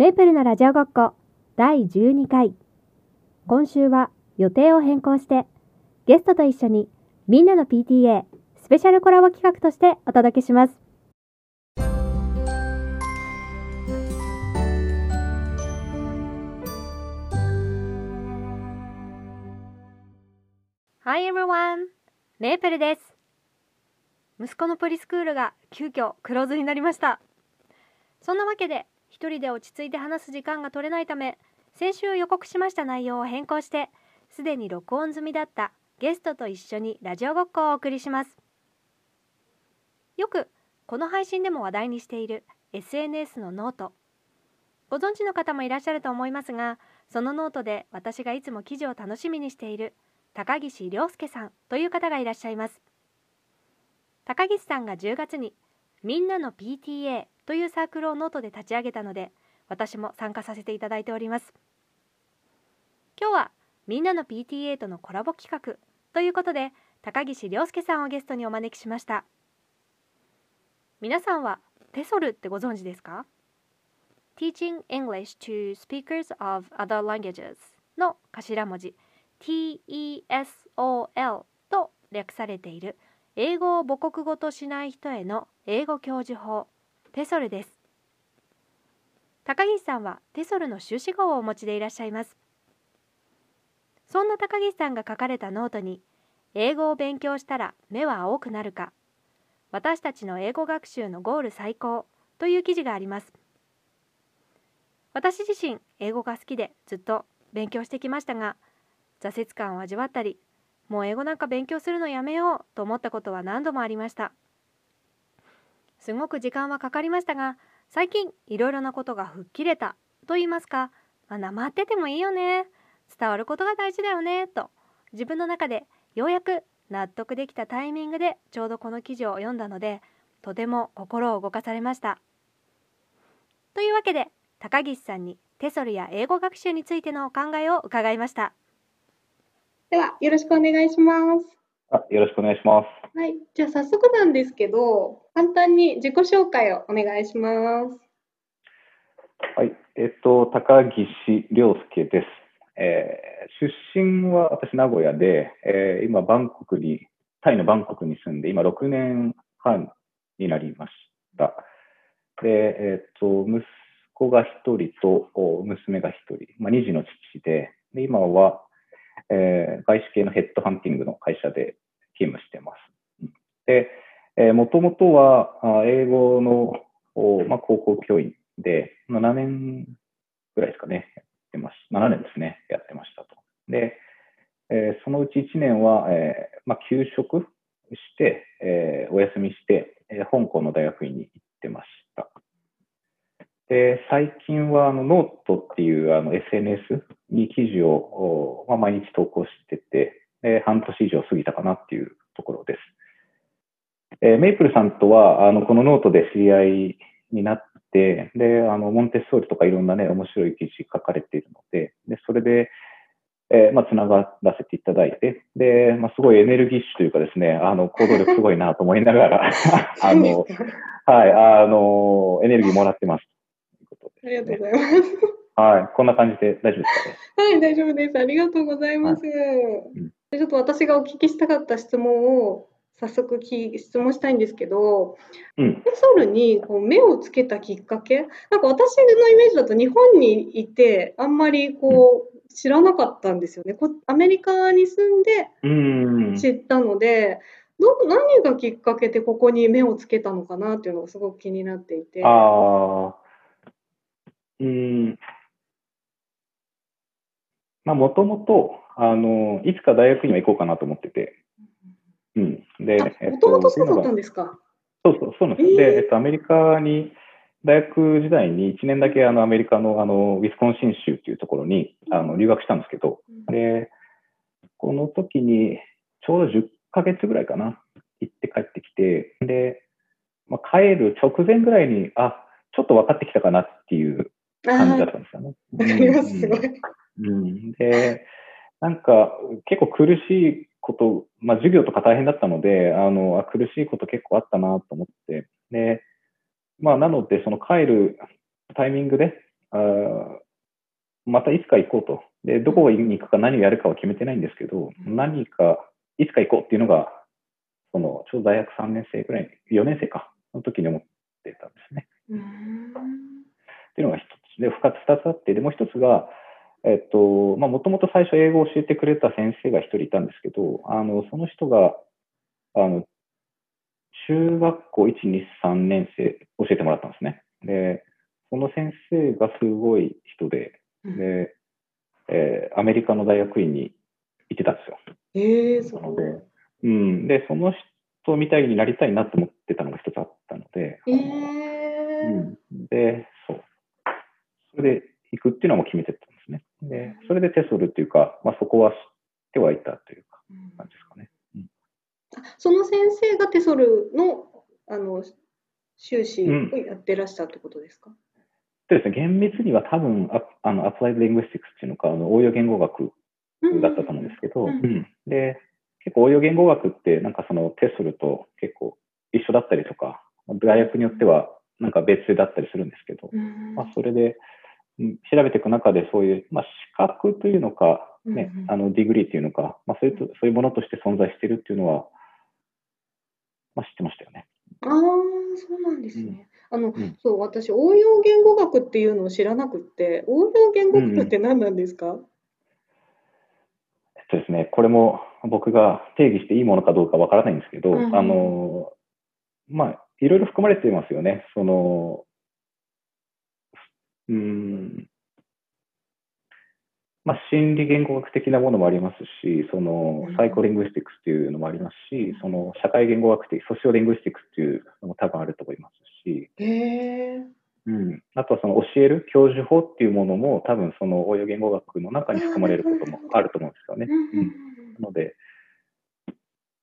メープルのラジオごっこ第12回今週は予定を変更してゲストと一緒にみんなの PTA スペシャルコラボ企画としてお届けします。Hi everyone! メープルです。息子のプリスクールが急遽クローズになりました。そんなわけで一人で落ち着いて話す時間が取れないため先週予告しました内容を変更してすでに録音済みだったゲストと一緒にラジオごっこをお送りします。よくこの配信でも話題にしている SNS の note。ご存知の方もいらっしゃると思いますがそのノートで私がいつも記事を楽しみにしている高岸亮介さんという方がいらっしゃいます。高岸さんが10月にみんなの PTA というサークルをノートで立ち上げたので私も参加させていただいております。今日はみんなの PTA とのコラボ企画ということで高岸亮介さんをゲストにお招きしました。皆さんは TESOL ってご存知ですか？Teaching English to Speakers of Other Languages の頭文字 TESOL と略されている英語を母国語としない人への英語教授法。 TESOL です。高岸さんは TESOL の修士号をお持ちでいらっしゃいます。そんな高岸さんが書かれたノートに英語を勉強したら目は青くなるか私たちの英語学習のゴール最高という記事があります。私自身英語が好きでずっと勉強してきましたが挫折感を味わったりもう英語なんか勉強するのやめようと思ったことは何度もありました。すごく時間はかかりましたが最近いろいろなことが吹っ切れたと言いますか、まあ、なまっててもいいよね。伝わることが大事だよね。と自分の中でようやく納得できたタイミングでちょうどこの記事を読んだのでとても心を動かされました。というわけで高岸さんにテソルや英語学習についてのお考えを伺いました。ではよろしくお願いします。あよろしくお願いしますはい、じゃあ早速なんですけど、簡単に自己紹介をお願いします。はい、えっと、高岸亮介です。えー、出身は私、名古屋で、えー、今、バンコクに、タイのバンコクに住んで、今、6年半になりました。で、えっと、息子が1人と娘が1人、まあ、2児の父で、で今は、えー、外資系のヘッドハンティングの会社で勤務してます。で、えー、もともとは英語の、まあ、高校教員で、7年ぐらいですかね、やってまし7年ですね、やってましたと。で、え、そのうち1年は、えーまあ、休職して、え、お休みして、え、香港の大学院に行ってました。で、最近はあのノートっていうあの SNS に記事を、まあ、毎日投稿してて、で半年以上過ぎたかなっていうところです。えー、メイプルさんとは、あの、このノートで知り合いになって、で、あの、モンテッソーリとかいろんなね、面白い記事書かれているので、で、それで、えー、まあ、つながらせていただいて、で、まあ、すごいエネルギッシュというかですね、あの、行動力すごいなと思いながら、あの、はい、あの、エネルギーもらってます。ありがとうございます。はい、こんな感じで大丈夫ですかね？はい、大丈夫です。ありがとうございます。はいうん、ちょっと私がお聞きしたかった質問を早速き質問したいんですけど、うん、ペソルにこう目をつけたきっかけなんか私のイメージだと日本にいてあんまりこう、知らなかったんですよね。こアメリカに住んで知ったので、ど何がきっかけでここに目をつけたのかなっていうのがすごく気になっていて。あうん。まあ、もともと、あの、いつか大学には行こうかなと思ってて、うん。で、もともとそうだったんですか。そうそう、そうなんです。えー、で、えっと、アメリカに、大学時代に1年だけあのアメリカのあのウィスコンシン州っていうところにあの留学したんですけど、で、この時にちょうど10ヶ月ぐらいかな、行って帰ってきて、で、まあ、帰る直前ぐらいに、あ、ちょっと分かってきたかなっていう感じだったんですよね。わかります、すごい。うん、で、なんか結構苦しいこと、まあ、授業とか大変だったので、あの、あ苦しいこと結構あったなと思って、で、まあ、なので、その帰るタイミングで、あまたいつか行こうと。で、どこに行くか何をやるかは決めてないんですけど、何か、いつか行こうっていうのが、その、ちょうど大学3年生ぐらい、4年生か、の時に思ってたんですね。っていうのが一つ。で、二つ、二つあって、で、もう一つが、えっと、まあ、もともと最初英語を教えてくれた先生が一人いたんですけど、あの、その人が、あの、中学校1、2、3年生教えてもらったんですね。で、その先生がすごい人で、で、えー、アメリカの大学院に行ってたんですよ。ええー、そうで、うん。で、その人みたいになりたいなと思ってたのが一つあったので、えー、うん。で、そう。それで行くっていうのも決めてたんでそれでテソルっていうか、まあ、そこは知ってはいたというか、感じですかね。うん、その先生がテソルの、あの、修士をやってらっしゃるってことですか、うんそうですね、厳密には多分、ああの、アプライドリングスティックスっていうのか、あの、応用言語学だったと思うんですけど、うん、で、結構応用言語学って、なんかそのテストと結構一緒だったりとか、大学によってはなんか別だったりするんですけど、うん、まあ、それで、調べていく中でそういう、まあ、資格というのか、ね、あの degree というのか、まあ、そういうそういうものとして存在しているっていうのは、まあ、知ってましたよね。ああ、そうなんですね。あの、うん、そう、私、応用言語学っていうのを知らなくて、応用言語学って何なんですか、うん、えっとですね、これも僕が定義していいものかどうかわからないんですけど、うん、あの、まあ、いろいろ含まれていますよね。その、うん、まあ、心理言語学的なものもありますし、そのサイコリングスティックスっていうのもありますし、その社会言語学的、ソシオリングスティックスっていうのも多分あると思いますし、うん、あとはその教える教授法っていうものも多分その応用言語学の中に含まれることもあると思うんですよね。うん、なので、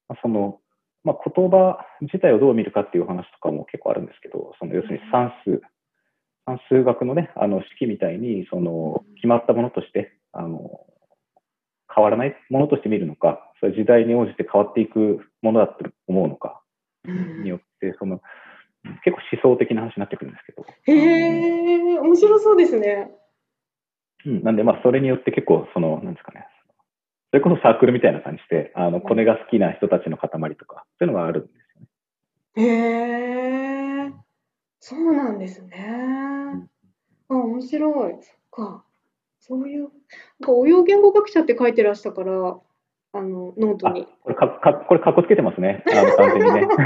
まあ、その、まあ、言葉自体をどう見るかっていう話とかも結構あるんですけど、その要するに算数、算数学のね、あの式みたいに、その決まったものとしてあの、変わらないものとして見るのか、それ時代に応じて変わっていくものだと思うのか、によって、その、結構思想的な話になってくるんですけど。へえ、面白そうですね。うん、なんで、まあ、それによって結構、その、なんですかね、それこそサークルみたいな感じで、あの、コネが好きな人たちの塊とか、そういうのがあるんですよね。へえ、そうなんですね。あ、面白い。そっか。そういう、なんか応用言語学者って書いてらしたから、あのノートに。これかか、これかっこつけてますね。あの完全にね。なんか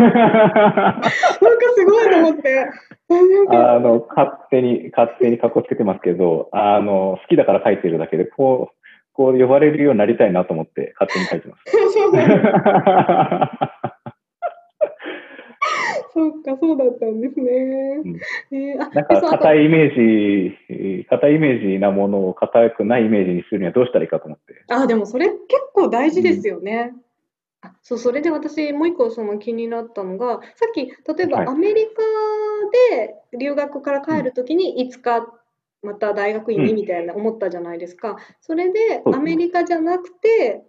すごいと思って。あの、勝手に、勝手にかっこつけてますけど、あの、好きだから書いてるだけで、こう、こう呼ばれるようになりたいなと思って勝手に書いてます。そうか、そうだったんですね。うん、えー、なんか、硬いイメージ、硬いイメージなものを硬くないイメージにするにはどうしたらいいかと思って。あ、でもそれ結構大事ですよね。うん、あそう、それで私、もう一個その気になったのが、さっき、例えばアメリカで留学から帰るときに、いつかまた大学院にみたいな思ったじゃないですか。それで、アメリカじゃなくて、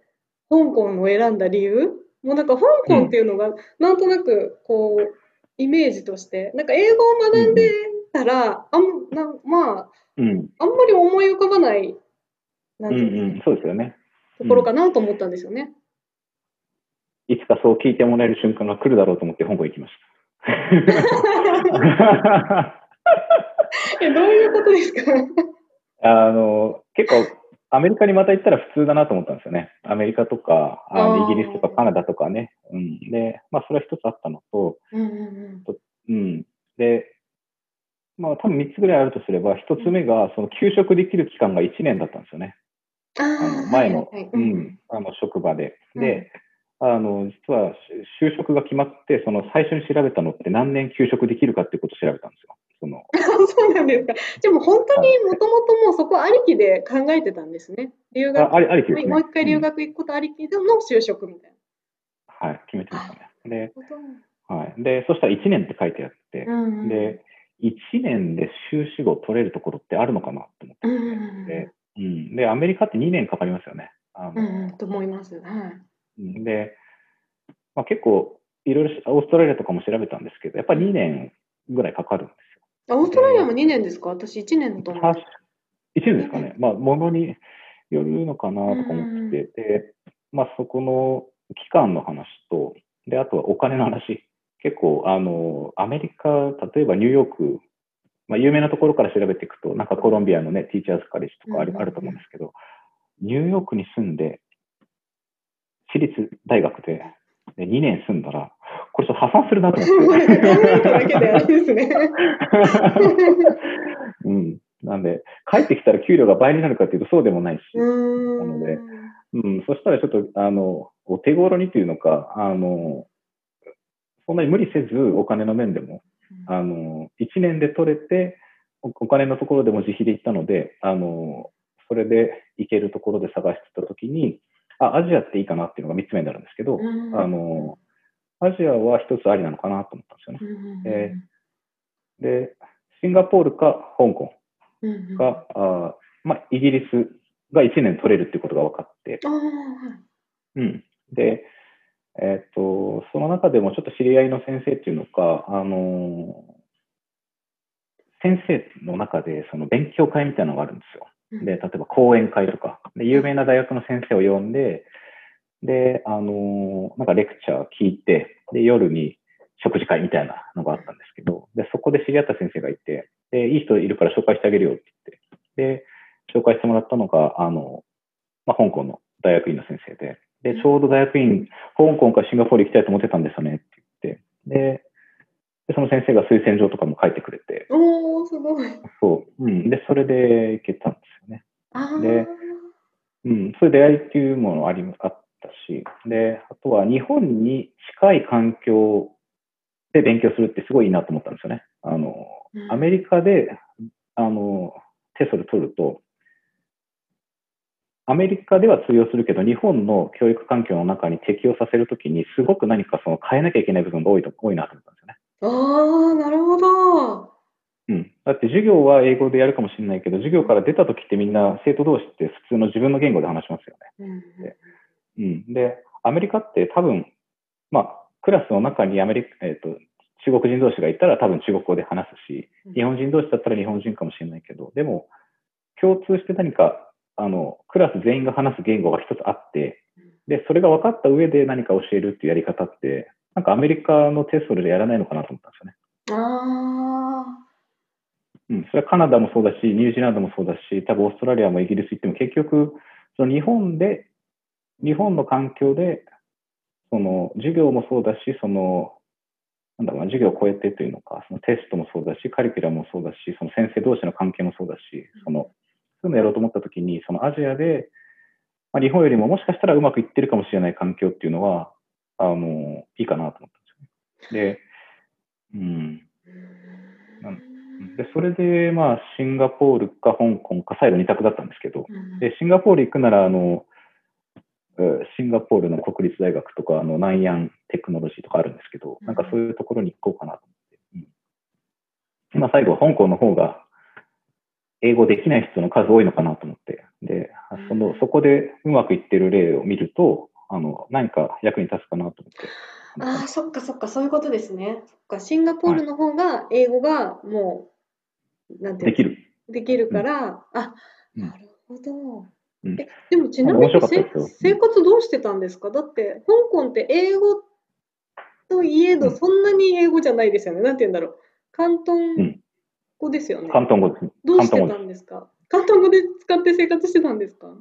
香港を選んだ理由？もうなんか香港っていうのが、なんとなくこう、イメージとして、なんか英語を学んでたら、あんなまあ、うん、あんまり思い浮かばない、なんていううんうん、そうですよね。ところかなと思ったんですよね。いつかそう聞いてもらえる瞬間が来るだろうと思って香港行きました。えどういうことですか？あの結構アメリカにまた行ったら普通だなと思ったんですよね。アメリカとか、あのイギリスとかカナダとかね。うん。で、まあそれは一つあったのと、うん、うん、で、まあ多分3つぐらいあるとすれば、1つ目が、その休職できる期間が1年だったんですよね。あの前の、はいはい、うん、あの職場で。で、あの、実は就職が決まって、その最初に調べたのって何年休職できるかっていうことを調べたんですよ。その そうなんですか。でも本当にもともともうそこありきで考えてたんですね。留学、あありき、ね、もう一回留学行くことありきでの就職みたいな。はい、決めてましたね。で、はい。で、そしたら1年って書いてあって、うんうん、で、1年で修士号取れるところってあるのかなと思って、うんうん、で、うん、で、アメリカって2年かかりますよね。あのうん、と思います。はい。で、まあ、結構、いろいろオーストラリアとかも調べたんですけど、やっぱり2年ぐらいかかるんですあオーストラリアも2年ですか？私1年だと思う。1年ですかね。まあ、ものによるのかなとか思ってて、で、まあ、そこの期間の話と、で、あとはお金の話。結構、あの、アメリカ、例えばニューヨーク、まあ、有名なところから調べていくと、なんかコロンビアのね、ティーチャーズカレッジとかある,、あると思うんですけど、ニューヨークに住んで、私立大学でで2年住んだら、これちょっと破産するなと思って。だけであれですね。うん。なんで、帰ってきたら給料が倍になるかっていうとそうでもないし、なので、うん、そしたらちょっと、あの、お手頃にというのか、あの、そんなに無理せずお金の面でも、あの、1年で取れて、お金のところでも自費で行ったので、あの、それで行けるところで探してたときに、あ、アジアっていいかなっていうのが3つ目になるんですけど、あの、アジアは一つありなのかなと思ったんですよね。えー、で、シンガポールか香港が、あまあ、イギリスが1年取れるっていうことが分かって、うん。で、えっ、ー、と、その中でもちょっと知り合いの先生っていうのか、あの先生の中でその勉強会みたいなのがあるんですよ。で、例えば講演会とか、で有名な大学の先生を呼んで、で、あのなんかレクチャー聞いて、で、夜に食事会みたいなのがあったんですけど、で、そこで知り合った先生がいて、で、いい人いるから紹介してあげるよって言って、で、紹介してもらったのが、あの、まあ、香港の大学院の先生で、で、ちょうど大学院、香港かシンガポール行きたいと思ってたんですよねって言って、で、でその先生が推薦状とかも書いてくれて。おー、すごい。そう。うん。で、それで行けたんで。で、うん、そういう出会いっていうものありあったし、で、あとは日本に近い環境で勉強するってすごいいいなと思ったんですよね。あの、アメリカで、あの、テストで取ると、アメリカでは通用するけど、日本の教育環境の中に適用させるときに、すごく何かその変えなきゃいけない部分が多いと多いなと思ったんですよね。ああ、なるほど。うん。だって授業は英語でやるかもしれないけど、授業から出た時ってみんな生徒同士って普通の自分の言語で話しますよね。うん、で、うん、でアメリカって多分、まあ、クラスの中にアメリカ、えっ、ー、と、中国人同士がいたら多分中国語で話すし、日本人同士だったら日本人かもしれないけど、でも、共通して何か、あの、クラス全員が話す言語が一つあって、で、それが分かった上で何か教えるっていうやり方って、なんかアメリカのテストでやらないのかなと思ったんですよね。ああ。うん、それはカナダもそうだし、ニュージーランドもそうだし、多分オーストラリアもイギリス行っても結局、その日本で、日本の環境で、その授業もそうだし、その、なんだろうな、授業を超えてというのか、そのテストもそうだし、カリキュラムもそうだし、その先生同士の関係もそうだし、その、そういうのやろうと思ったときに、そのアジアで、まあ、日本よりももしかしたらうまくいってるかもしれない環境っていうのは、あの、いいかなと思ったんですよね。で、うん。で、それで、まあ、シンガポールか香港か、再度2択だったんですけど、で、シンガポール行くなら、あの、シンガポールの国立大学とか、あの、ナイアンテクノロジーとかあるんですけど、なんかそういうところに行こうかなと思って。うん、まあ、最後、香港の方が、英語できない人の数多いのかなと思って、で、その、そこでうまくいってる例を見ると、あの、何か役に立つかなと思って。ああ、そっかそっか、そういうことですね。そっか、シンガポールの方が英語がもなんてできる。できるから、あ、なるほど。えでもちなみに生活どうしてたんですか？だって香港って英語といえどそんなに英語じゃないですよね。なんて言うんだろう。広東語ですよね。広東語です。どうしてたんですか？広東語で使って生活してたんですか？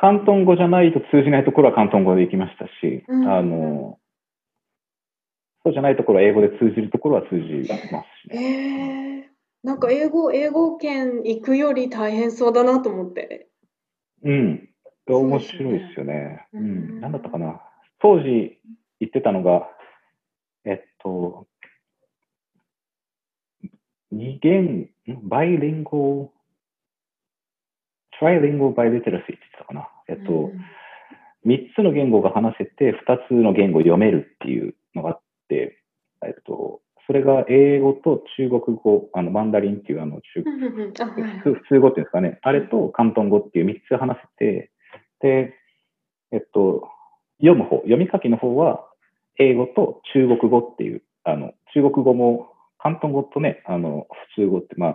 広東語じゃないと通じないところは広東語で行きましたし、うん、あの、そうじゃないところは英語で通じるところは通じますし、ね。えーなんか英語、英語圏行くより大変そうだなと思って。うん。面白いですよね。うねうん。なんだったかな。当時言ってたのが、えっと、二言、バイリンゴ、トライリンゴバイリテラシーって言ってたかな。えっと、三、うん、つの言語が話せて、二つの言語を読めるっていうのがあって、えっと、それが英語と中国語、あのマンダリンっていうあの中普通語っていうんですかね、あれと広東語っていう3つ話せて、で、えっと、読む方、読み書きの方は英語と中国語っていう、あの中国語も広東語とね、あの、普通語って、まあ、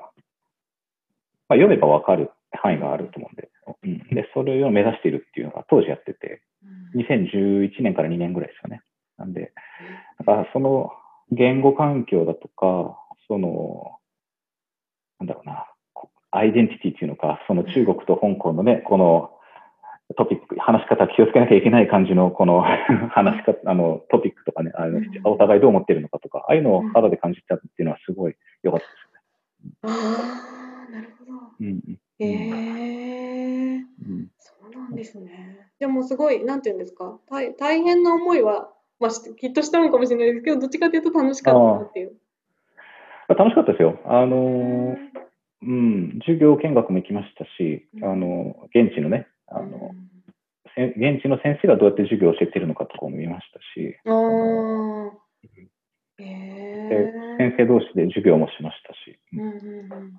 まあ、読めばわかる範囲があると思うんで、うん、で、それを目指しているっていうのが当時やってて、2011年から2年ぐらいですよね。なんで、だからその言語環境だとか、その、なんだろうな、アイデンティティっていうのか、その中国と香港のね、このトピック、話し方気をつけなきゃいけない感じの、この 話し方、あの、トピックとかね、あの、お互いどう思ってるのかとか、ああいうのを肌で感じたっていうのはすごい良かったですよね。ああ、なるほど。うん。ええー、うん、そうなんですね。でもすごい、なんていうんですか、大大変な思いは、まあ、きっとしたのかもしれないですけど、どっちかというと楽しかったなっていう。楽しかったですよ。あのー、うん、授業見学も行きましたし、あの、現地のね、あの、現地の先生がどうやって授業を教えてるのかとかも見ましたし、あえー、先生同士で授業もしましたし。うんうんうん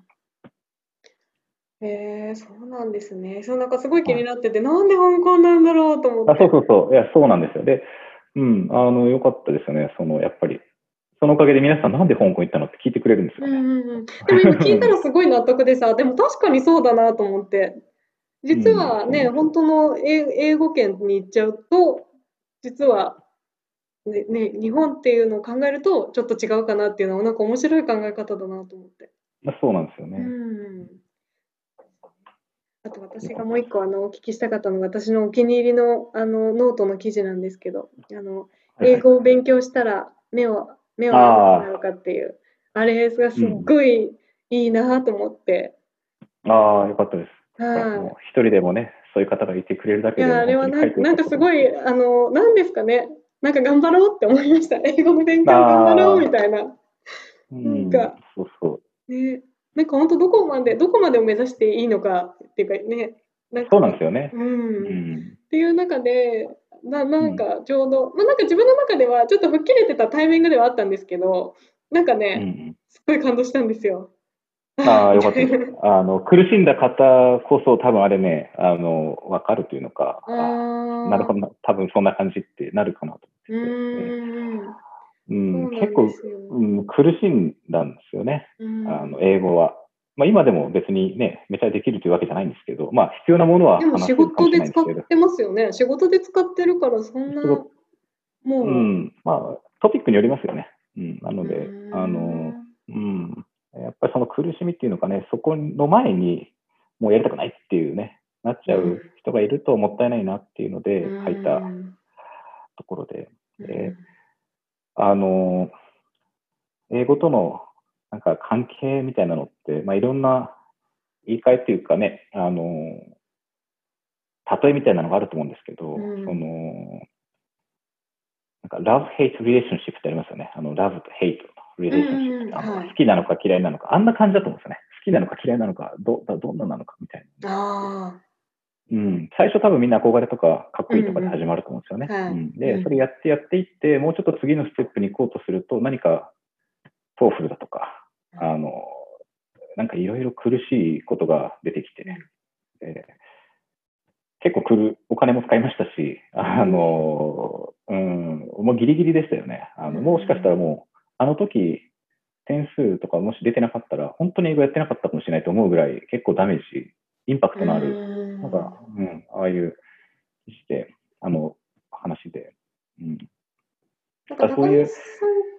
えー、そうなんですね。そうなんかすごい気になってて、はい、なんで香港なんだろうと思って。あそうそうそう。いや、そうなんですよ。で、うん、あの、よかったですよね。その、やっぱり、そのおかげで皆さんなんで香港行ったのって聞いてくれるんですよね。うんうんうん、でも今聞いたらすごい納得でさ、でも確かにそうだなと思って。実はね、うん、本当の英語圏に行っちゃうと、実はね、ね、日本っていうのを考えるとちょっと違うかなっていうのはなんか面白い考え方だなと思って。そうなんですよね。うんあと私がもう一個あのお聞きしたかったのが私のお気に入りのあのノートの記事なんですけどあの英語を勉強したら目を目をなるかっていうあれがすっごいいいなと思って。うん、ああ、よかったです。はい。一人でもね、そういう方がいてくれるだけで。いや、あれはななんかすごい、あの、なんですかね。なんか頑張ろうって思いました。英語の勉強頑張ろうみたいな。なんか、そうそう。ね、なんか本当どこまで、どこまでを目指していいのかっていうかね。なんかそうなんですよね。うん。うん、っていう中で、ななんかちょうど、うん、まあ、なんか自分の中ではちょっと吹っ切れてたタイミングではあったんですけどなんかね、うん、すごい感動したんですよ。ああ、よかった。あの、苦しんだ方こそ多分あれね、あの、わかるというのか、あなるほど、多分そんな感じってなるかなと思って、うん、結構、うん、苦しんだんですよね、あの英語は。まあ、今でも別にね、めちゃできるというわけじゃないんですけど、まあ、必要なものはでも仕事で使ってますよね。仕事で使ってるから、そんな、もう。うん、まあ、トピックによりますよね。うん、なので、あの、うん、やっぱりその苦しみっていうのかね、そこの前にもうやりたくないっていうね、なっちゃう人がいるともったいないなっていうので書いたところで、えー、あの、英語とのなんか関係みたいなのって、まあ、いろんな言い換えっていうかね、あの、例えみたいなのがあると思うんですけど、うん、その、なんか、love hate relationship ってありますよね。あの、love と hate リレーションシップ、はい、好きなのか嫌いなのか、あんな感じだと思うんですよね。好きなのか嫌いなのか、どどんななのかみたいな。うん、最初多分みんな憧れとかかっこいいとかで始まると思うんですよね。うん、うん、で、それやってやっていって、もうちょっと次のステップに行こうとすると、何かTOEFL だとか、あの、なんかいろいろ苦しいことが出てきて、えー、結構来る、お金も使いましたし、あの、うん、もうギリギリでしたよね。あの、もしかしたらもう、あの時、点数とかもし出てなかったら、本当に英語やってなかったかもしれないと思うぐらい、結構ダメージ、インパクトのある、なんか、うん、ああいうして、あの、話で。うん。なんか高岸さ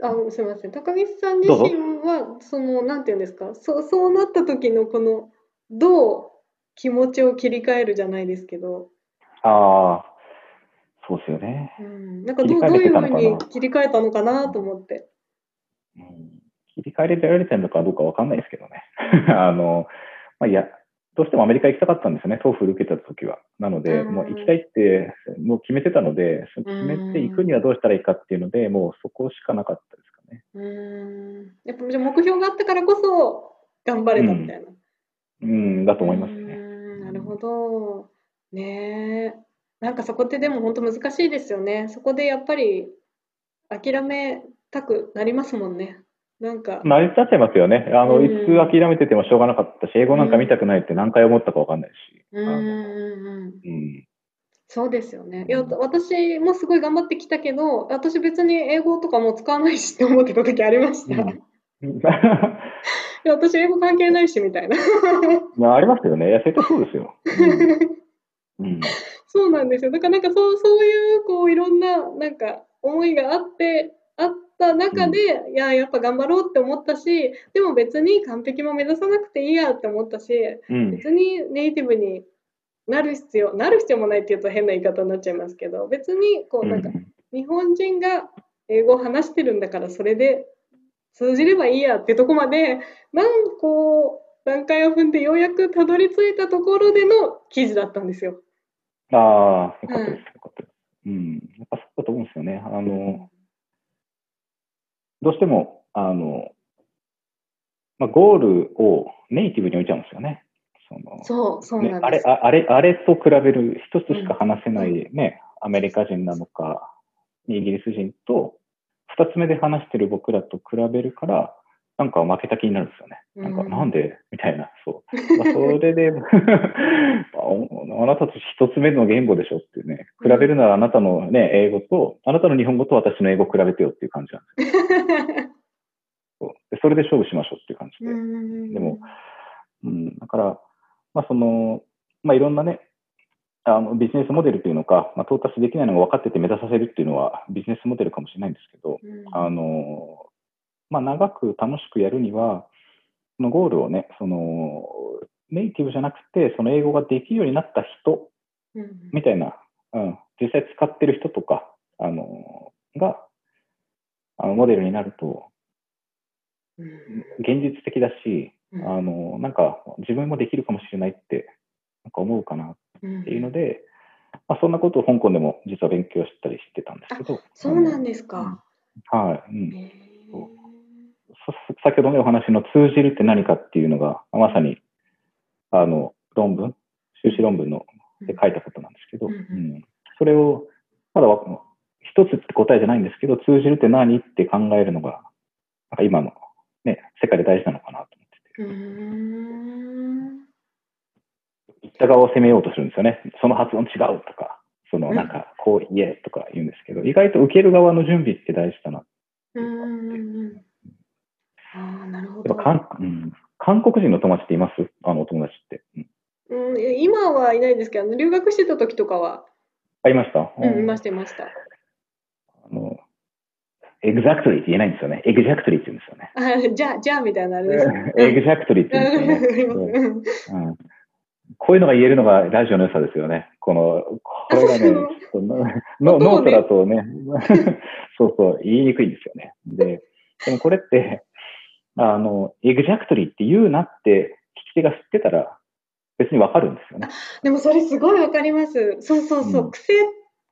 ん、あ、すみません。高岸さん自身は、その、なんていうんですか、そう、そうなった時のこの、どう気持ちを切り替えるじゃないですけど。ああ、そうですよね。うん、なんかどうどういうふうに切り替えたのかなと思って。うん、切り替えられてるのかどうかわかんないですけどね。あの、まあ、いや、どうしてもアメリカ行きたかったんですよね、 TOEFL 受けた時は。なので、もう行きたいって、もう決めてたので、決めて行くにはどうしたらいいかっていうので、もうそこしかなかったですかね。うん。やっぱじゃ目標があったからこそ、頑張れたみたいな。うん、うん、だと思いますね。なるほど。ねえ。なんかそこってでも本当難しいですよね。そこでやっぱり諦めたくなりますもんね。なんか。成り立っちゃいますよね。あの、うん、いつ諦めててもしょうがなかったし、英語なんか見たくないって何回思ったかわかんないし。うん。うん。そうですよね。いや、私もすごい頑張ってきたけど、私別に英語とかも使わないしって思ってた時ありました。いや私英語関係ないしみたいな まあ、ありますよね。いや、絶対そうですよ。うん、うん、そうなんですよ。だからなんかそうそういうこういろんななんか思いがあってあった中で、うん、いややっぱ頑張ろうって思ったしでも別に完璧も目指さなくていいやって思ったし、うん、別にネイティブになる必要なる必要もないっていうと変な言い方になっちゃいますけど別にこうなんか、日本人が英語を話してるんだからそれで通じればいいやってとこまでなんこう段階を踏んでようやくたどり着いたところでの記事だったんですよ。ああ、よかったです、よかったです。うん、やっぱそうだと思うんですよね。あの、どうしても、あの、まあ、ゴールをネイティブに置いちゃうんですよね。そのそうそうね、あれあれあれと比べる一つしか話せないね、うん、アメリカ人なのか、イギリス人と、二つ目で話してる僕らと比べるから、なんか負けた気になるんですよね。なんか、なんで？みたいな。そう。まあ、それで あなたと一つ目の言語でしょっていうね。比べるならあなたのね、英語と、あなたの日本語と私の英語を比べてよっていう感じなんですよ。そうでそれで勝負しましょうっていう感じで。でも、うん、だから、まあその、まあいろんなね、あのビジネスモデルというのか、まあ、到達できないのが分かってて目指させるっていうのはビジネスモデルかもしれないんですけど、うん、あのまあ、長く楽しくやるには、そのゴールをね、そのネイティブじゃなくて、その英語ができるようになった人みたいな、うん、実際使ってる人とか、あのがあのモデルになると、現実的だし、あのなんか自分もできるかもしれないってなんか思うかなっていうので、まあ、そんなことを香港でも実は勉強したりしてたんですけど。そうなんですか。はい。うん先ほどのお話の通じるって何かっていうのが、まさに、あの、論文、修士論文ので書いたことなんですけど、うん、それを、まだ一つって答えじゃないんですけど、通じるって何って考えるのが、なんか今の、ね、世界で大事なのかなと思ってて。言った側を責めようとするんですよね。その発音違うとか、そのなんかこう言えとか言うんですけど、意外と受ける側の準備って大事だなああ、なるほど。韓,、うん、韓国人の友達っています？あのお友達って。うん、今はいないですけど、留学してた時とかは。あ、いました？うん、いました、いました。あの、 exactly って言えないんですよね。 exactly って言うんですよね。あじゃあ、じゃあみたいなあれですね。 exactly って言うんですよね。うん、こういうのが言えるのがラジオの良さですよね。この、これがね、ノートだとね、そうそう、言いにくいんですよね。で、でもこれって、あの、エグジャクトリーって言うなって聞き手が知ってたら、別にわかるんですよね。でもそれすごいわかります。そうそうそう、うん、癖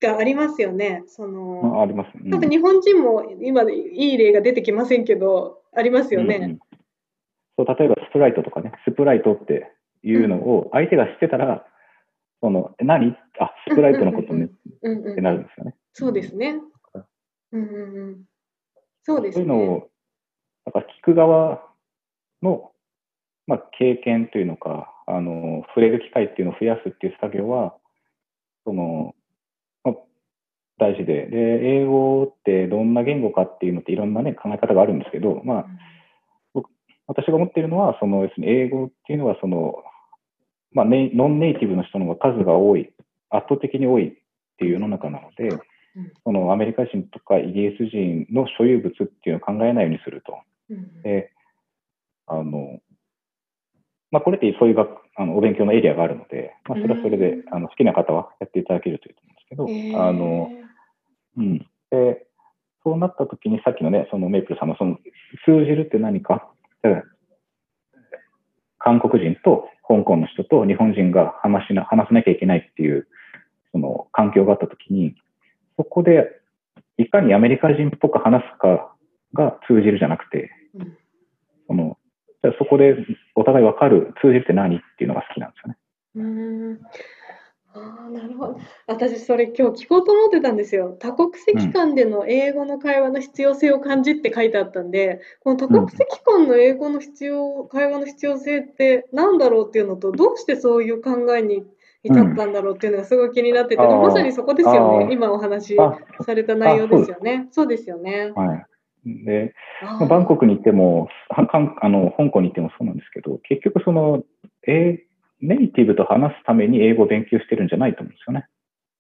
がありますよね。そのあります、うん、多分日本人も今いい例が出てきませんけど、ありますよね。うんうん、そう例えばスプライトとかね、スプライトっていうのを相手が知ってたら、その何？あ、スプライトのことねってなるんですよね。そうですね。うんうんうん。そうですね。そういうのをだから聞く側の、まあ、経験というのか、あの、触れる機会っていうのを増やすっていう作業は、その、まあ、大事で、で、英語ってどんな言語かっていうのっていろんなね、考え方があるんですけど、まあ、僕、私が思っているのは、その、要するに英語っていうのは、その、まあ、ネノンネイティブの人の方が数が多い、圧倒的に多いっていう世の中なので、そのアメリカ人とかイギリス人の所有物っていうのを考えないようにすると。で、あの、まあ、これってそういう学あのお勉強のエリアがあるので、まあ、それはそれで、あの好きな方はやっていただけるといいと思うんですけど、あの、うん。で、そうなった時にさっきのね、そのメイプルさんのその通じるって何か、韓国人と香港の人と日本人が話しな、話さなきゃいけないっていう、その環境があった時に、そこでいかにアメリカ人っぽく話すかが通じるじゃなくて、そのじゃそこでお互い分かる通じるって何っていうのが好きなんですよね。うん。ああなるほど。私それ今日聞こうと思ってたんですよ。多国籍間での英語の会話の必要性を感じって書いてあったんで、この多国籍間の英語の必要会話の必要性って何だろうっていうのとどうしてそういう考えに至ったんだろうっていうのがすごい気になってて、うん、まさにそこですよね。今お話しされた内容ですよね。そうですよね。はいで、バンコクに行っても、あの香港に行ってもそうなんですけど、結局その、えネイティブと話すために英語を勉強してるんじゃないと思うんですよね。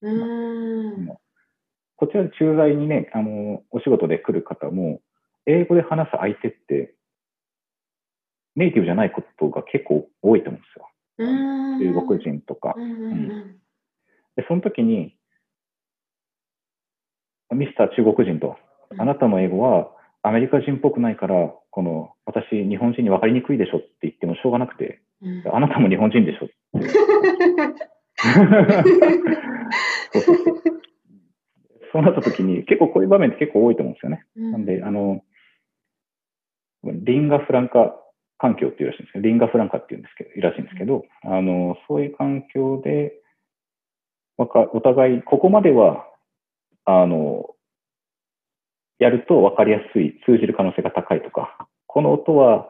うんこちらで駐在にね、あの、お仕事で来る方も、英語で話す相手って、ネイティブじゃないことが結構多いと思うんですよ。中国人とか。で、その時に、ミスター中国人と、あなたの英語はアメリカ人っぽくないから、この、私、日本人に分かりにくいでしょって言ってもしょうがなくて、あなたも日本人でしょって。そうそうそうそうなった時に、結構こういう場面って結構多いと思うんですよね。なんで、あの、リンガフランカ環境っていうらしいんですけど、リンガフランカっていうんですけど、いらしいんですけど、あの、そういう環境で、お互い、ここまでは、あの、やると分かりやすい、通じる可能性が高いとか、この音は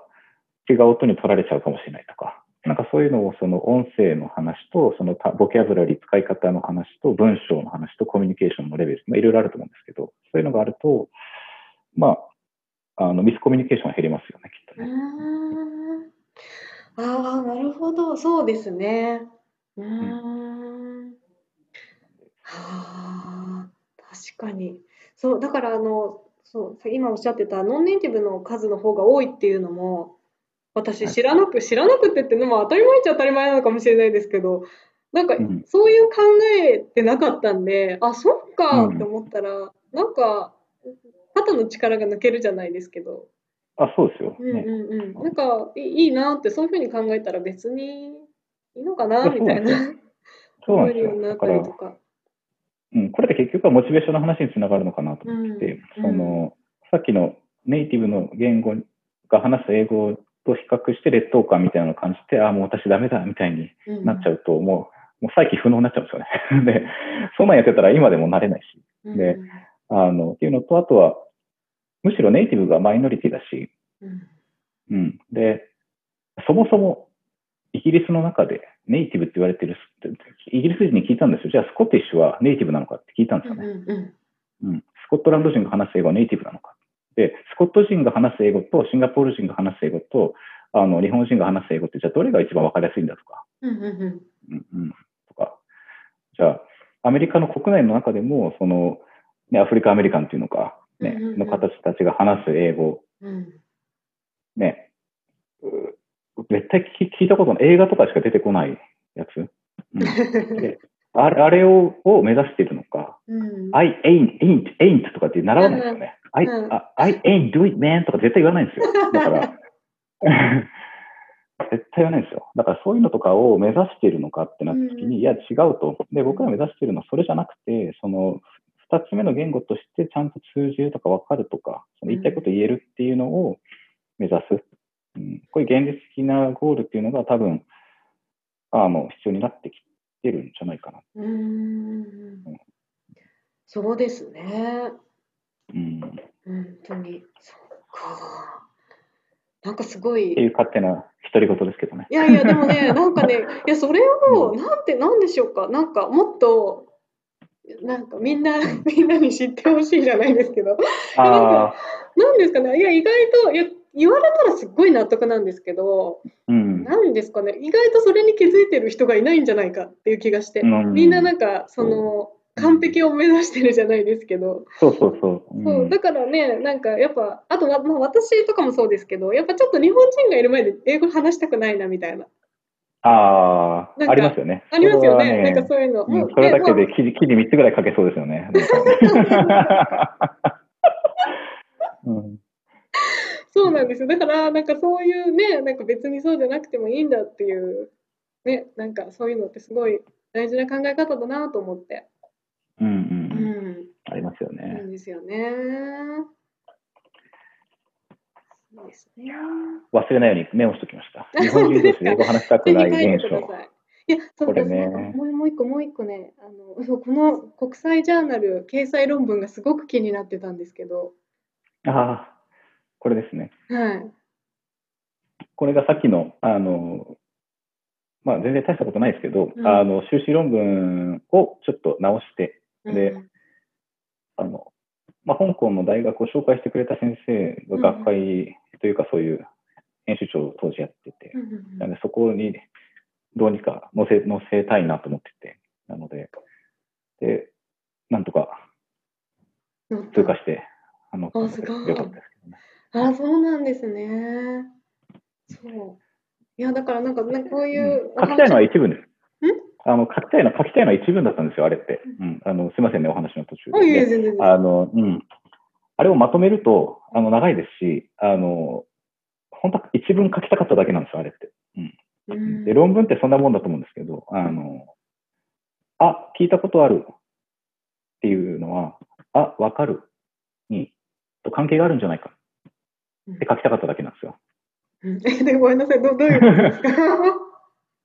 違う音に取られちゃうかもしれないとか、なんかそういうのをその音声の話と、そのボキャブラリー使い方の話と、文章の話とコミュニケーションのレベル、まあ、いろいろあると思うんですけど、そういうのがあると、まあ、あのミスコミュニケーションは減りますよね、きっとね。ああ、なるほど、そうですね。うん。はあ、確かに。そう、だからあの、そう、今おっしゃってたノンネイティブの数の方が多いっていうのも、私知らなく、知らなくてってのも当たり前っちゃ当たり前なのかもしれないですけど、なんかそういう考えてなかったんで、あ、そっかって思ったら、なんか肩の力が抜けるじゃないですけど。あ、そうですよ。うんうんうん。なんかいいなってそういうふうに考えたら別にいいのかなみたいな。そうなんですよ。だから、うん、これって結局はモチベーションの話につながるのかなと思って、うん、その、さっきのネイティブの言語が話す英語と比較して劣等感みたいなのを感じて、ああ、もう私ダメだみたいになっちゃうと、うん、もう、もう再起不能になっちゃうんですよね。で、そんなんやってたら今でもなれないし。で、あの、っていうのと、あとは、むしろネイティブがマイノリティだし、うん、うん。で、そもそもイギリスの中でネイティブって言われてる、イギリス人に聞いたんですよ。じゃあスコティッシュはネイティブなのかって聞いたんですよね。うん、うん、スコットランド人が話す英語はネイティブなのか。で、スコット人が話す英語とシンガポール人が話す英語と、あの、日本人が話す英語って、じゃあどれが一番わかりやすいんだとか。うんうんうんとか。じゃあ、アメリカの国内の中でも、その、ね、アフリカアメリカンっていうのか、ね、の形たちが話す英語、ね、絶対聞いたことない、映画とかしか出てこないやつ？うん、であれあれをを目指しているのか、うん、I ain't, ain't, ain't とかって習わないですよね。I, I ain't do it, man とか絶対言わないんですよ。だから、絶対言わないんですよ。だからそういうのとかを目指しているのかってなった時に、いや違うと。で、僕が目指しているのはそれじゃなくて、その、二つ目の言語としてちゃんと通じるとか分かるとか、その言いたいこと言えるっていうのを目指す。うん、こういう現実的なゴールっていうのが多分、あの、必要になってきてるんじゃないかな。うん、そうですね。うん。本当に。そっか。なんかすごい。っていう勝手な独り言ですけどね。いやいや、でもね、なんかね、いや、それを、なんて、なんでしょうか。なんか、もっと、なんかみんな、みんなに知ってほしいじゃないですけど。なんか、なんですかね。いや、意外と、いや、言われたらすっごい納得なんですけど、うん、なんですかね。意外とそれに気づいてる人がいないんじゃないかっていう気がして。うん、みんななんか、その、完璧を目指してるじゃないですけど。そうそうそう。うん、そうだからね、なんかやっぱ、あとは、まあ、私とかもそうですけど、やっぱちょっと日本人がいる前で英語話したくないなみたいな。ああ、ありますよね。ありますよね。ねなんかそういうの。うん、それだけで記事、記事3つぐらい書けそうですよね。うん、そうなんですよ。だから、なんかそういうね、なんか別にそうじゃなくてもいいんだっていう、ね、なんかそういうのってすごい大事な考え方だなと思って。うんうん。うん。ありますよね。んですよね。そうですね。忘れないようにメモしておきました。日本人同士で英語話したくない現象。いや、そうそうそうもうもう一個、もう一個ね、あのこの国際ジャーナル掲載論文がすごく気になってたんですけど。ああ、これですね。はい。これがさっきの、あの、まあ、全然大したことないですけど、うん、あの修士論文をちょっと直して、で、うん、あのまあ、香港の大学を紹介してくれた先生が学会というかそういう編集長を当時やってて、なのでそこにどうにか載せ載せたいなと思ってて、なので、で、なんとか通過して、あの。よかったですけどね。あ、そうなんですね。そう。いや、だからなんか、ね、こういう、うん、書きたいのは一部です。あの、書きたいの、書きたいのは一文だったんですよ、あれって。うん。あの、すいませんね、お話の途中で、ね。あ、全然あの、うん。あれをまとめると、あの、長いですし、あの、本当は一文書きたかっただけなんですよ、あれって。うん。で、論文ってそんなもんだと思うんですけど、あの、あ、聞いたことあるっていうのは、あ、わかるに、と関係があるんじゃないかって書きたかっただけなんですよ。え、でごめんなさい、どどういうことですか？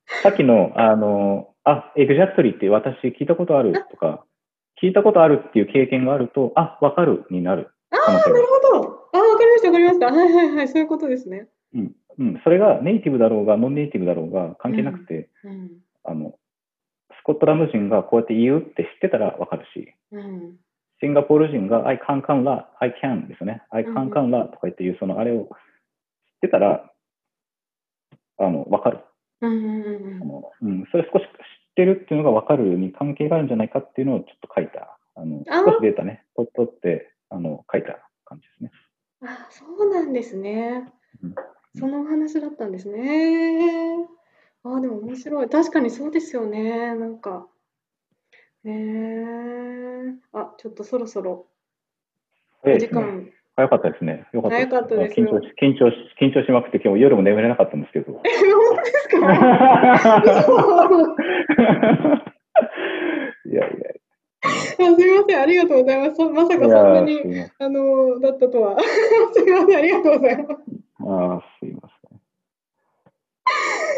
さっきの、あの、あ、エグジャクトリーって私聞いたことあるとか、聞いたことあるっていう経験があると、あ、わかるになる。ああ、なるほど。あ、わかりました、わかりました。はいはいはい、そういうことですね。うん。うん。それがネイティブだろうが、ノンネイティブだろうが関係なくて、うん、うん、あの、スコットランド人がこうやって言うって知ってたらわかるし、うん、シンガポール人が I can can la, I can ですよね。I can can la とか言っていう、そのあれを知ってたら、あの、わかる。うん、それ少し知ってるっていうのが分かるに関係があるんじゃないかっていうのをちょっと書いた、あの少しデータね、取ってあの書いた感じですね。あそうなんですね。うん、そのお話だったんですね。あでも面白い。確かにそうですよね。なんか。えー、あちょっとそろそろお時間早かったですね。よかったです。早かったです緊張し、緊張し、緊張しまくって今日夜も眠れなかったんですけど。え、本当ですか？いやいや。すみ ません、ありがとうございます。まさかそんなに、あの、だったとは。すみません、ありがとうございます。あ。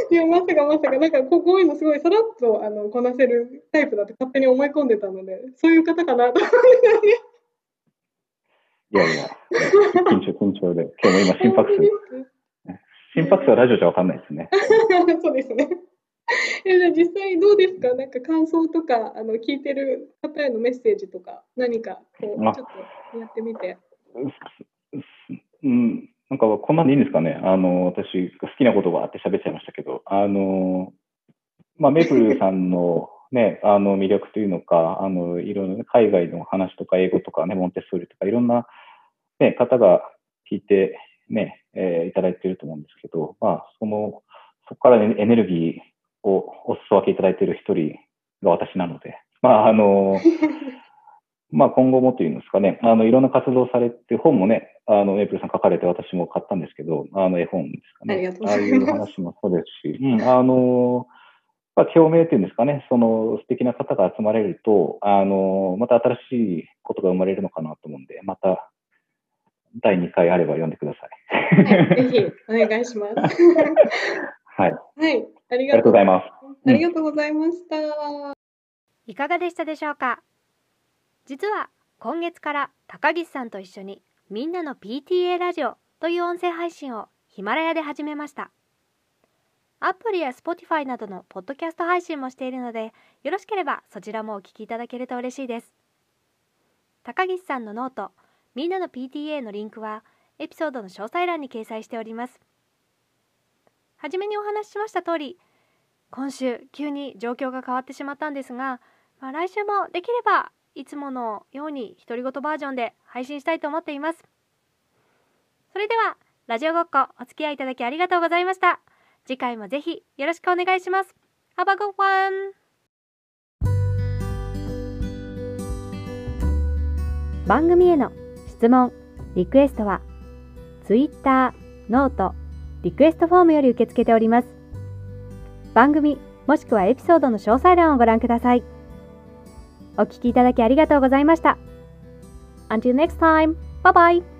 いや、まさかまさか、なんかこういうのすごいさらっとあのこなせるタイプだと勝手に思い込んでたので、そういう方かなと思って。いやいや、緊張緊張で、今日も今心拍数。心拍数はラジオじゃわかんないですね。そうですね。え実際どうですか？なんか感想とかあの聞いてる方へのメッセージとか何かこうちょっとやってみて。うん、なんかこんなんでいいんですかね？あの私好きなことがあって喋っちゃいましたけど、あのまあメープルさんのね、あの魅力というのか、あのいろいろ、ね、海外の話とか英語とかね、モンテッソーリとかいろんな、ね、方が聞いてね、えー、いただいていると思うんですけど、まあ、その、そこから、エネルギーをお裾分けいただいている一人が私なので、まあ、あの、まあ今後もというんですかね、あの、いろんな活動されて、本もね、あの、メイプルさん書かれて私も買ったんですけど、あの、絵本ですかね。ありがとうございます。ああいう話もそうですし、うん、あの、まあ、共鳴っていうんですかね、その素敵な方が集まれると、あの、また新しいことが生まれるのかなと思うんで、また第2回あれば読んでください。はい、ぜひお願いします。はい。はい、ありがとうございます。ありがとうございました。いかがでしたでしょうか？実は今月から高岸さんと一緒にみんなの PTA ラジオという音声配信をヒマラヤで始めました。アプリや Spotify などのポッドキャスト配信もしているので、よろしければそちらもお聞きいただけると嬉しいです。高岸さんの note、みんなの PTA のリンクは、エピソードの詳細欄に掲載しております。はじめにお話ししました通り、今週急に状況が変わってしまったんですが、まあ、来週もできればいつものように独り言バージョンで配信したいと思っています。それでは、ラジオごっこお付き合いいただきありがとうございました。次回もぜひよろしくお願いします。Have a good one! 番組への質問、リクエストは Twitter、 note、リクエストフォームより受け付けております。番組もしくはエピソードの詳細欄をご覧ください。お聞きいただきありがとうございました。Until next time, bye bye!